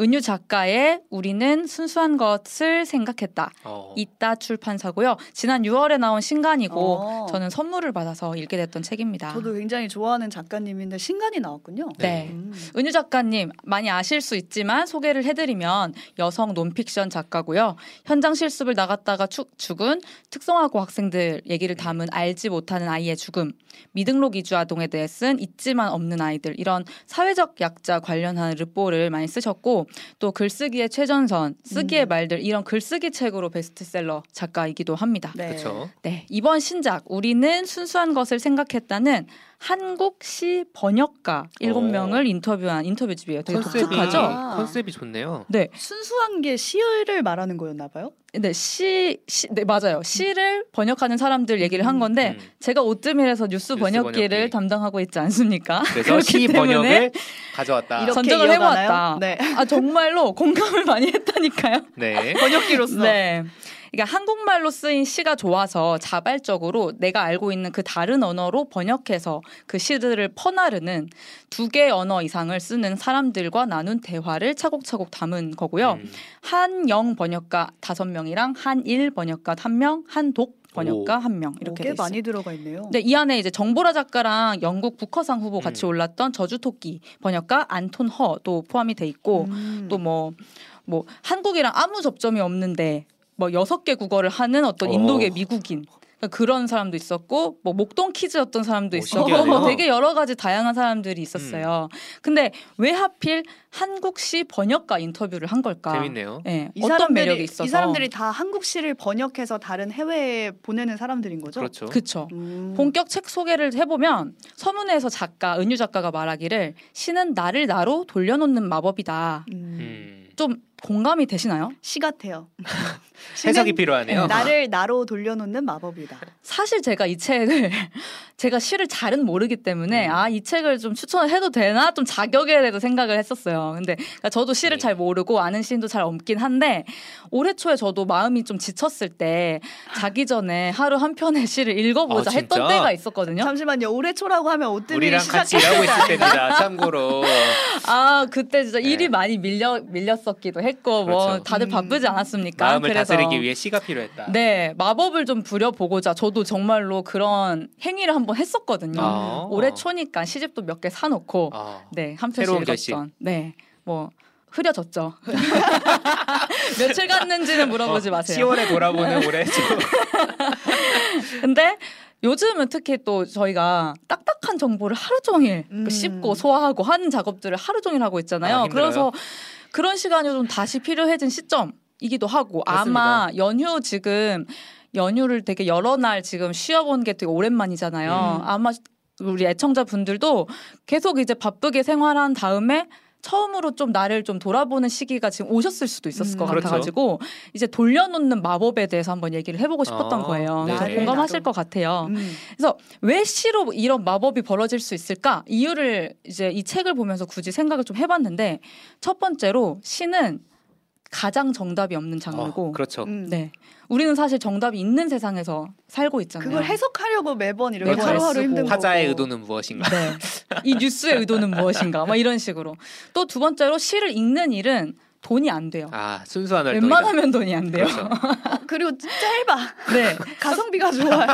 은유 작가의 우리는 순수한 것을 생각했다. 어. 이따 출판사고요. 지난 6월에 나온 신간이고 어. 저는 선물을 받아서 읽게 됐던 책입니다. 저도 굉장히 좋아하는 작가님인데 신간이 나왔군요. 네. 음. 은유 작가님 많이 아실 수 있지만 소개를 해드리면 여성 논픽션 작가고요. 현장 실습을 나갔다가 축, 죽은 특성화고 학생들 얘기를 담은 알지 못하는 아이의 죽음, 미등록 이주 아동에 대해 쓴 있지만 없는 아이들 이런 사회적 약자 관련한 르포를 많이 쓰셨고 또 글쓰기의 최전선, 쓰기의 음. 말들 이런 글쓰기 책으로 베스트셀러 작가이기도 합니다. 네. 그렇죠. 네, 이번 신작 우리는 순수한 것을 생각했다는 한국 시 번역가 일곱 오. 명을 인터뷰한 인터뷰집이에요. 되게 컨셉이 독특하죠? 아. 컨셉이 좋네요. 네, 순수한 게 시를 말하는 거였나 봐요. 네, 시, 시, 네, 맞아요. 시를 번역하는 사람들 얘기를 한 건데, 음. 제가 오뜨밀에서 뉴스, 뉴스 번역기를 번역기. 담당하고 있지 않습니까? 그래서 시 때문에 번역을 가져왔다. 이어가나요? 해보았다. 네. 아, 정말로 공감을 많이 했다니까요. 네. 번역기로서. 네. 그러니까 한국말로 쓰인 시가 좋아서 자발적으로 내가 알고 있는 그 다른 언어로 번역해서 그 시들을 퍼나르는 두 개 언어 이상을 쓰는 사람들과 나눈 대화를 차곡차곡 담은 거고요. 음. 한영 번역가 다섯 명이랑 한일 번역가 한 명, 한독 번역가 오. 한명 이렇게 꽤. 많이 들어가 있네요. 네, 이 안에 이제 정보라 작가랑 영국 부커상 후보 같이 음. 올랐던 저주토끼 번역가 안톤 허도 포함이 돼 있고 음. 또뭐뭐 한국이랑 아무 접점이 없는데 뭐 여섯 개 국어를 하는 어떤 오. 인도계 미국인 그러니까 그런 사람도 있었고 뭐 목동 키즈였던 사람도 오, 있었고 신기하네요. 되게 여러 가지 다양한 사람들이 있었어요. 근데 왜 하필 한국시 번역가 인터뷰를 한 걸까? 재밌네요. 예, 이 어떤 사람들이 매력이 있어서 이 사람들이 다 한국시를 번역해서 다른 해외에 보내는 사람들인 거죠? 그렇죠. 그쵸. 음. 본격 책 소개를 해보면 서문에서 작가 은유 작가가 말하기를 시는 나를 나로 돌려놓는 마법이다. 음. 음. 좀 공감이 되시나요? 시 같아요. 해석이 필요하네요. 나를 나로 돌려놓는 마법이다. 사실 제가 이 책을 제가 시를 잘은 모르기 때문에 음. 아이 책을 좀 추천을 해도 되나 좀 자격에 대해서 생각을 했었어요. 근데 그러니까 저도 시를 네. 잘 모르고 아는 시인도 잘 없긴 한데 올해 초에 저도 마음이 좀 지쳤을 때 자기 전에 하루 한 편의 시를 읽어보자 아, 했던? 때가 있었거든요. 잠시만요. 올해 초라고 하면 오뜨밀이 우리랑 같이 시작했을 일하고 때 있을 때입니다. 참고로. 아 그때 진짜 네. 일이 많이 밀려 밀렸었기도 했고 뭐 그렇죠. 다들 음. 바쁘지 않았습니까? 마음을 그래서 다스리기 위해 시가 필요했다. 네 마법을 좀 부려보고자 저도 정말로 그런 행위를 한번 했었거든요. 아. 올해 초니까 시집도 몇 개 사놓고 아. 네한 편씩 새로운 읽었던 결심. 네뭐 흐려졌죠. 며칠 갔는지는 물어보지 마세요. 10월에 돌아보는 올해 초. 근데 요즘은 특히 또 저희가 딱딱한 정보를 하루 종일 그 음. 씹고 소화하고 하는 작업들을 하루 종일 하고 있잖아요. 아. 그래서 그런 시간이 좀 다시 필요해진 시점이기도 하고 맞습니다. 아마 연휴 지금 연휴를 되게 여러 날 지금 쉬어본 게 되게 오랜만이잖아요. 음. 아마 우리 애청자 분들도 계속 이제 바쁘게 생활한 다음에 처음으로 좀 나를 좀 돌아보는 시기가 지금 오셨을 수도 있었을 음. 것 그렇죠. 같아가지고 이제 돌려놓는 마법에 대해서 한번 얘기를 해보고 싶었던 아, 거예요. 네. 공감하실. 것 같아요. 음. 그래서 왜 시로 이런 마법이 벌어질 수 있을까? 이유를 이제 이 책을 보면서 굳이 생각을 좀 해봤는데 첫 번째로 시는 가장 정답이 없는 장르고 어, 그렇죠. 음. 네. 우리는 사실 정답이 있는 세상에서 살고 있잖아요. 그걸 해석하려고 매번 이렇게 매번 하루하루 쓰고. 힘든 거고. 화자의 의도는 무엇인가? 네. 이 뉴스의 의도는 무엇인가? 막 이런 식으로. 또 두 번째로 시를 읽는 일은 돈이 안 돼요. 아 순수한 활동이다. 웬만하면 돈이 안 돼요. 그렇죠. 그리고 짧아. 네. 가성비가 좋아요.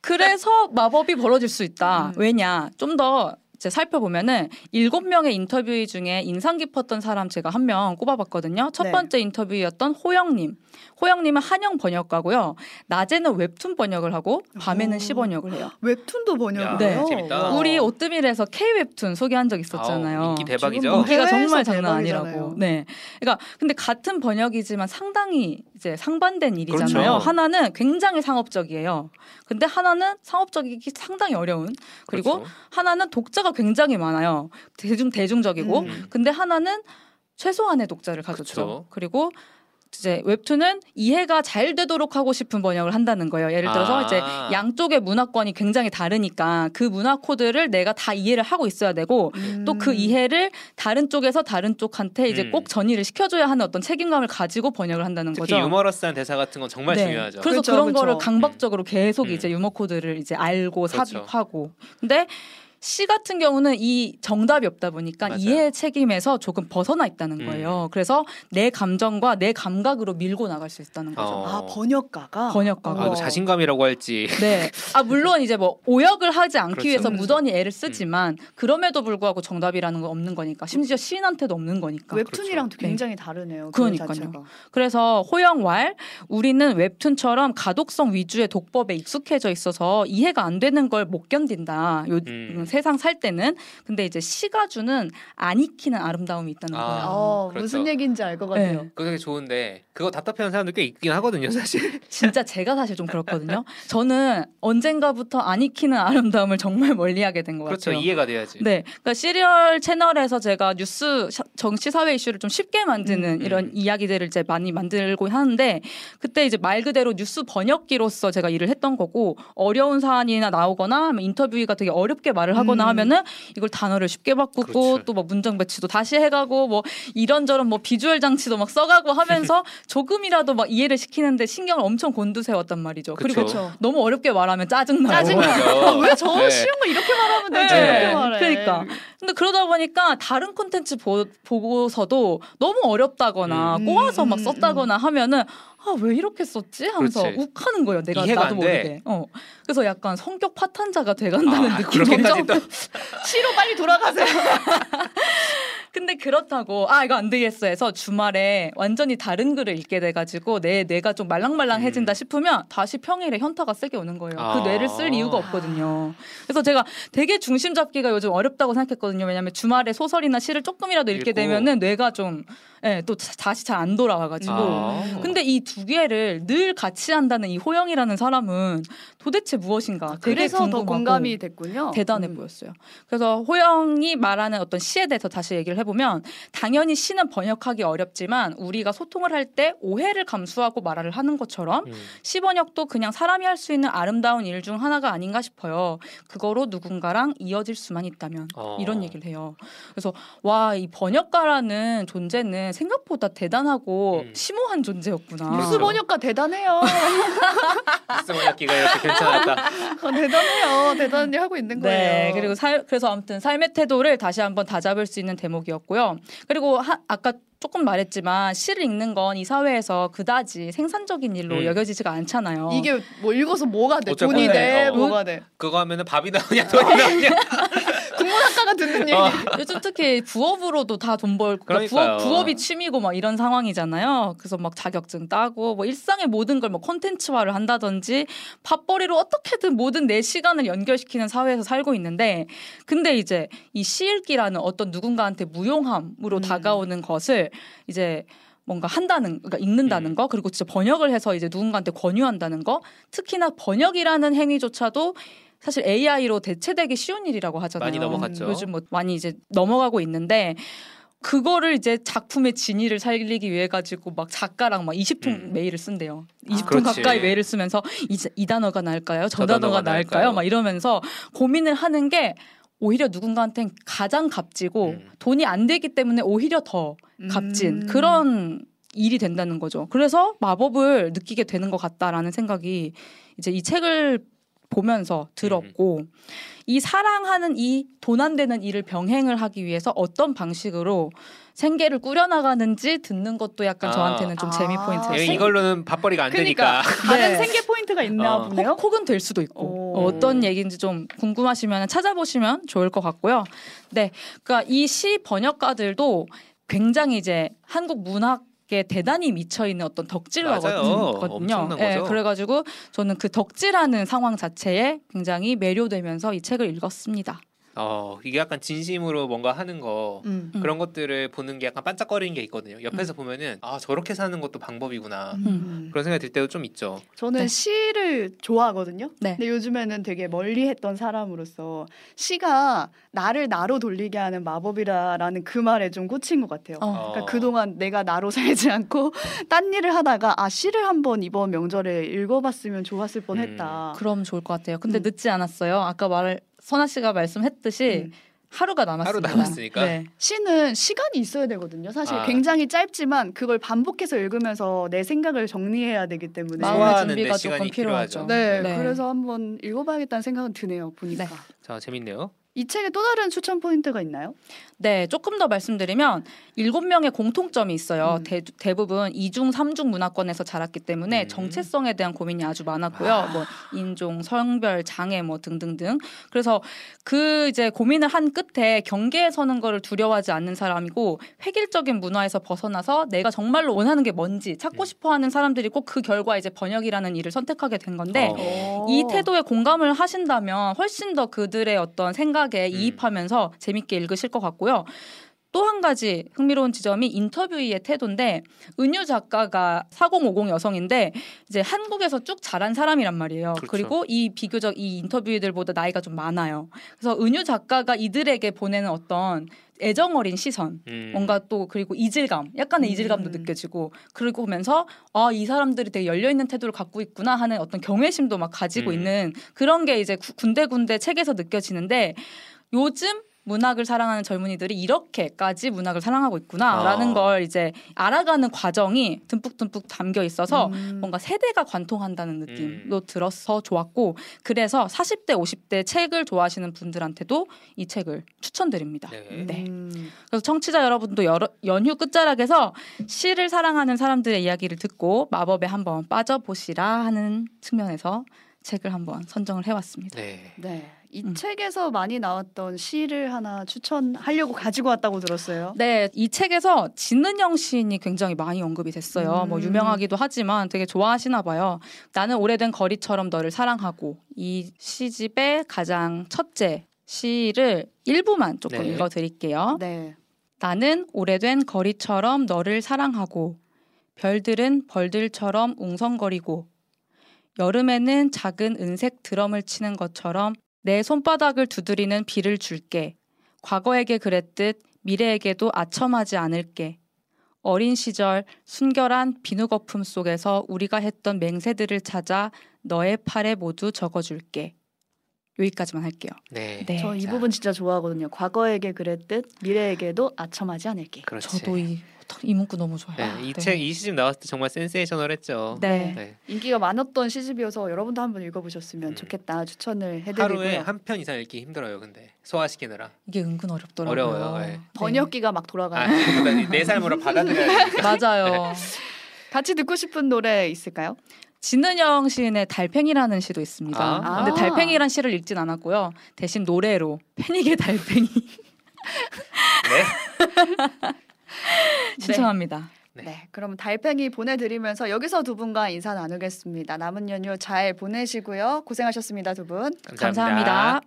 그래서 마법이 벌어질 수 있다. 음. 왜냐? 좀 더 이제 살펴보면은 일곱 명의 인터뷰 중에 인상 깊었던 사람 제가 한 명 꼽아봤거든요. 첫 네. 번째 인터뷰였던 호영님. 호영님은 한영 번역가고요. 낮에는 웹툰 번역을 하고 밤에는 오. 시 번역을 해요. 웹툰도 번역을 야, 해요. 재밌다. 와. 우리 오뜨밀에서 K 웹툰 소개한 적 있었잖아요. 아우, 인기 대박이죠. 인기가 정말 장난 대박이잖아요. 아니라고. 네. 그러니까 근데 같은 번역이지만 상당히 이제 상반된 일이잖아요. 그렇죠. 하나는 굉장히 상업적이에요. 근데 하나는 상업적이기 상당히 어려운. 그리고 그렇죠. 하나는 독자가 굉장히 많아요. 대중 대중적이고. 음. 근데 하나는 최소한의 독자를 가졌죠. 그쵸. 그리고 이제 웹툰은 이해가 잘 되도록 하고 싶은 번역을 한다는 거예요. 예를 들어서 아. 이제 양쪽의 문화권이 굉장히 다르니까 그 문화 코드를 내가 다 이해를 하고 있어야 되고 음. 또그 이해를 다른 쪽에서 다른 쪽한테 이제 음. 꼭 전이를 시켜줘야 하는 어떤 책임감을 가지고 번역을 한다는 특히 거죠. 유머러스한 대사 같은 건 정말 네. 중요하죠. 그래서 그렇죠, 그런 그렇죠. 거를 강박적으로 계속 음. 이제 유머 코드를 이제 알고 그렇죠. 삽입하고. 근데 시 같은 경우는 이 정답이 없다 보니까 맞아요. 이해 책임에서 조금 벗어나 있다는 음. 거예요. 그래서 내 감정과 내 감각으로 밀고 나갈 수 있다는 거죠. 어. 아 번역가가 번역가가. 아. 자신감이라고 할지. 네. 아 물론 이제 뭐 오역을 하지 않기 그렇죠. 위해서 음. 무던히 애를 쓰지만 그럼에도 불구하고 정답이라는 건 없는 거니까 심지어 시인한테도 없는 거니까. 웹툰이랑도 그렇죠. 굉장히 다르네요. 그 그러니까요. 그래서 호영왈 우리는 웹툰처럼 가독성 위주의 독법에 익숙해져 있어서 이해가 안 되는 걸 못 견딘다. 요 음. 세상 살 때는 근데 이제 시가 주는 안 익히는 아름다움이 있다는 아. 거예요. 어, 그렇죠. 무슨 얘기인지 알 것 같아요. 네. 그거 되게 좋은데 그거 답답해하는 사람들 꽤 있긴 하거든요, 사실. 진짜 제가 사실 좀 그렇거든요. 저는 언젠가부터 안 익히는 아름다움을 정말 멀리하게 된것 그렇죠. 같아요. 이해가 돼야지. 네, 그러니까 시리얼 채널에서 제가 뉴스 샤- 정치 사회 이슈를 좀 쉽게 만드는 음, 이런 음. 이야기들을 이제 많이 만들고 하는데 그때 이제 말 그대로 뉴스 번역기로서 제가 일을 했던 거고 어려운 사안이나 나오거나 인터뷰가 되게 어렵게 말을 하거나 음. 하면은 이걸 단어를 쉽게 바꾸고 그렇죠. 또뭐 문장 배치도 다시 해가고 뭐 이런저런 뭐 비주얼 장치도 막 써가고 하면서 조금이라도 막 이해를 시키는데 신경을 엄청 곤두세웠단 말이죠. 그쵸. 그리고 그렇죠. 너무 어렵게 말하면 짜증나고 짜증나. 맞아. 왜저 네. 쉬운 거 이렇게 말하면 되지? 네. 이렇게 말해. 그러니까. 근데 그러다 보니까 다른 콘텐츠 보, 보고서도 너무 어렵다거나 음. 꼬아서 막 음, 썼다거나 하면은 아왜 이렇게 썼지 하면서 그렇지. 욱하는 거예요. 내가 이해가 나도. 모르게. 어. 그래서 약간 성격 파탄자가 돼간다는 아, 느낌. 그렇게까지 또 시로 빨리 돌아가세요. 근데 그렇다고 아 이거 안 되겠어 해서 주말에 완전히 다른 글을 읽게 돼가지고 내 뇌가 좀 말랑말랑해진다 음. 싶으면 다시 평일에 현타가 세게 오는 거예요. 아. 그 뇌를 쓸 이유가 없거든요. 그래서 제가 되게 중심 잡기가 요즘 어렵다고 생각했거든요. 왜냐하면 주말에 소설이나 시를 조금이라도 읽게 읽고. 되면은 뇌가 좀 예, 또 자- 다시 잘 안 돌아와가지고. 아. 근데 이 두 개를 늘 같이 한다는 이 호영이라는 사람은 도대체 무엇인가 되게 그래서 더 궁금하고 공감이 됐군요. 대단해 음. 보였어요. 그래서 호영이 말하는 어떤 시에 대해서 다시 얘기를 해보면 당연히 시는 번역하기 어렵지만 우리가 소통을 할 때 오해를 감수하고 말을 하는 것처럼 음. 시 번역도 그냥 사람이 할 수 있는 아름다운 일 중 하나가 아닌가 싶어요. 그거로 누군가랑 이어질 수만 있다면 어. 이런 얘기를 해요. 그래서 와 이 번역가라는 존재는 생각보다 대단하고 음. 심오한 존재였구나. 뉴스 번역가 대단해요. 스모야끼가 이렇게 괜찮았다. 어, 대단해요. 대단한 일 하고 있는 거예요. 네, 그리고 살, 그래서 아무튼 삶의 태도를 다시 한번 다잡을 수 있는 대목이 었고요. 그리고 하, 아까 조금 말했지만 시를 읽는 건 이 사회에서 그다지 생산적인 일로 음. 여겨지지가 않잖아요. 이게 뭐 읽어서 뭐가 돼? 돈이. 돼? 어. 뭐가 돼? 그거 하면은 밥이 나오냐 돈이 나오냐. 국문학과가 듣는 얘기. 어. 요즘 특히 부업으로도 다 돈 벌고 그러니까. 부업, 부업이 취미고 막 이런 상황이잖아요. 그래서 막 자격증 따고 뭐 일상의 모든 걸 뭐 콘텐츠화를 한다든지 밥벌이로 어떻게든 모든 내 시간을 연결시키는 사회에서 살고 있는데 근데 이제 이 시읽기라는 어떤 누군가한테 무용함으로 음. 다가오는 것을 이제 뭔가 한다는 그러니까 읽는다는 음. 거 그리고 진짜 번역을 해서 이제 누군가한테 권유한다는 거 특히나 번역이라는 행위조차도 사실 AI로 대체되기 쉬운 일이라고 하잖아요. 많이 넘어갔죠. 요즘 뭐 많이 이제 넘어가고 있는데 그거를 이제 작품의 진위를 살리기 위해 가지고 막 작가랑 막 20통 음. 메일을 쓴대요. 20통 그렇지. 가까이 메일을 쓰면서 이, 이 단어가 나을까요? 저, 저 단어가, 단어가 나을까요? 나을까요? 막 이러면서 고민을 하는 게 오히려 누군가한테는 가장 값지고 음. 돈이 안 되기 때문에 오히려 더 값진 음. 그런 일이 된다는 거죠. 그래서 마법을 느끼게 되는 것 같다라는 생각이 이제 이 책을 보면서 들었고 음. 이 사랑하는 이 돈 안 되는 일을 병행을 하기 위해서 어떤 방식으로 생계를 꾸려나가는지 듣는 것도 약간 아. 저한테는 좀 아. 재미 포인트였어요. 예, 이걸로는 밥벌이가 안 그러니까 되니까. 다른 네. 생계 포인트가 있나 어. 보네요. 혹, 혹은 될 수도 있고 오. 어, 어떤 얘기인지 좀 궁금하시면 찾아보시면 좋을 것 같고요. 네, 그러니까 이 시 번역가들도 굉장히 이제 한국 문학 에 대단히 미쳐 있는 어떤. 덕질러거든요. 예, 거죠. 그래가지고 저는 그 덕질하는 상황 자체에 굉장히 매료되면서 이 책을 읽었습니다. 어 이게 약간 진심으로 뭔가 하는 거 음. 음. 그런 것들을 보는 게 약간 반짝거리는 게 있거든요. 옆에서 보면은 아 저렇게 사는 것도 방법이구나 음. 그런 생각이 들 때도 좀 있죠. 저는 네. 시를 좋아하거든요. 네. 근데 요즘에는 되게 멀리 했던 사람으로서 시가 나를 나로 돌리게 하는 마법이라라는 그 말에 좀 꽂힌 것 같아요. 어. 그러니까 그동안 내가 나로 살지 않고 딴 일을 하다가 아 시를 한번 이번 명절에 읽어봤으면 좋았을 뻔했다. 그럼 좋을 것 같아요. 근데 음. 늦지 않았어요. 아까 말 선아 씨가 말씀했듯이 음. 하루가 남았습니다. 하루 남았으니까. 네. 시는 시간이 있어야 되거든요. 사실 아. 굉장히 짧지만 그걸 반복해서 읽으면서 내 생각을 정리해야 되기 때문에 마음의 준비가 조금 필요하죠. 필요하죠. 네, 네. 그래서 한번 읽어봐야겠다는 생각은 드네요. 보니까 네. 자 재밌네요. 이 책에 또 다른 추천 포인트가 있나요? 네, 조금 더 말씀드리면 일곱 명의 공통점이 있어요. 음. 대, 대부분 이중, 삼중 문화권에서 자랐기 때문에 음. 정체성에 대한 고민이 아주 많았고요. 아. 뭐 인종, 성별, 장애 뭐 등등등. 그래서 그 이제 고민을 한 끝에 경계에 서는 거를 두려워하지 않는 사람이고 획일적인 문화에서 벗어나서 내가 정말로 원하는 게 뭔지 찾고 음. 싶어 하는 사람들이 꼭 그 결과 이제 번역이라는 일을 선택하게 된 건데 어. 이 태도에 공감을 하신다면 훨씬 더 그들의 어떤 생각 에 음. 이입하면서 재밌게 읽으실 것 같고요. 또한 가지 흥미로운 지점이 인터뷰의 태도인데 은유 작가가 4050 여성인데 이제 한국에서 쭉 자란 사람이란 말이에요. 그렇죠. 그리고이 비교적 이 인터뷰들보다 나이가 좀 많아요. 그래서 은유 작가가 이들에게 보내는 어떤 애정 어린 시선 음. 뭔가 또 그리고 이질감 약간의 음. 이질감도 느껴지고 그리고 보면서 아 이 사람들이 되게 열려 있는 태도를 갖고 있구나 하는 어떤 경외심도 막 가지고 음. 있는 그런 게 이제 구- 군데군데 책에서 느껴지는데 요즘 문학을 사랑하는 젊은이들이 이렇게까지 문학을 사랑하고 있구나라는 아. 걸 이제 알아가는 과정이 듬뿍듬뿍 담겨 있어서 음. 뭔가 세대가 관통한다는 느낌도 음. 들어서 좋았고 그래서 40대 50대 책을 좋아하시는 분들한테도 이 책을 추천드립니다. 네. 네. 음. 그래서 청취자 여러분도 여러, 연휴 끝자락에서 시를 사랑하는 사람들의 이야기를 듣고 마법에 한번 빠져보시라 하는 측면에서 책을 한번 선정을 해왔습니다. 네. 네. 이 음. 책에서 많이 나왔던 시를 하나 추천하려고 가지고 왔다고 들었어요. 네, 이 책에서 진은영 시인이 굉장히 많이 언급이 됐어요. 음. 뭐 유명하기도 하지만 되게 좋아하시나 봐요. 나는 오래된 거리처럼 너를 사랑하고 이 시집의 가장 첫째 시를 일부만 조금 네. 읽어 드릴게요. 네. 나는 오래된 거리처럼 너를 사랑하고 별들은 벌들처럼 웅성거리고 여름에는 작은 은색 드럼을 치는 것처럼 내 손바닥을 두드리는 비를 줄게. 과거에게 그랬듯 미래에게도 아첨하지 않을게. 어린 시절 순결한 비누 거품 속에서 우리가 했던 맹세들을 찾아 너의 팔에 모두 적어줄게. 여기까지만 할게요. 네. 네. 저이 자. 부분 진짜 좋아하거든요. 과거에게 그랬듯 미래에게도 아첨하지 않을게. 그렇지. 저도 이, 이 문구 너무 좋아요. 네, 이책 이 시집 나왔을 때 정말 센세이셔널했죠. 네. 네. 인기가 많았던 시집이어서 여러분도 한번 읽어보셨으면 음. 좋겠다 추천을 하루에 해드리고요. 한편 이상 읽기 힘들어요. 근데 소화시키느라. 이게 은근 어렵더라고요. 어려워요, 네. 번역기가 막 아, 돌아가요. 그러니까 내 삶으로 받아들여야 돼. 맞아요. 같이 듣고 싶은 노래 있을까요? 진은영 시인의 달팽이라는 시도 있습니다. 아. 근데 아. 달팽이란 시를 읽진 않았고요. 대신 노래로 패닉의 달팽이 네. 신청합니다. 네. 네. 그럼 달팽이 보내드리면서 여기서 두 분과 인사 나누겠습니다. 남은 연휴 잘 보내시고요. 고생하셨습니다, 두 분. 감사합니다.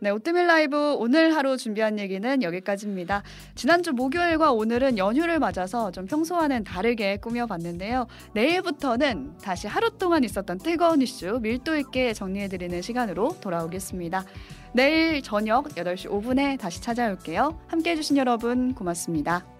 네, 오뜨밀 라이브 오늘 하루 준비한 얘기는 여기까지입니다. 지난주 목요일과 오늘은 연휴를 맞아서 좀 평소와는 다르게 꾸며봤는데요. 내일부터는 다시 하루 동안 있었던 뜨거운 이슈 밀도 있게 정리해드리는 시간으로 돌아오겠습니다. 내일 저녁 8시 5분에 다시 찾아올게요. 함께 해주신 여러분 고맙습니다.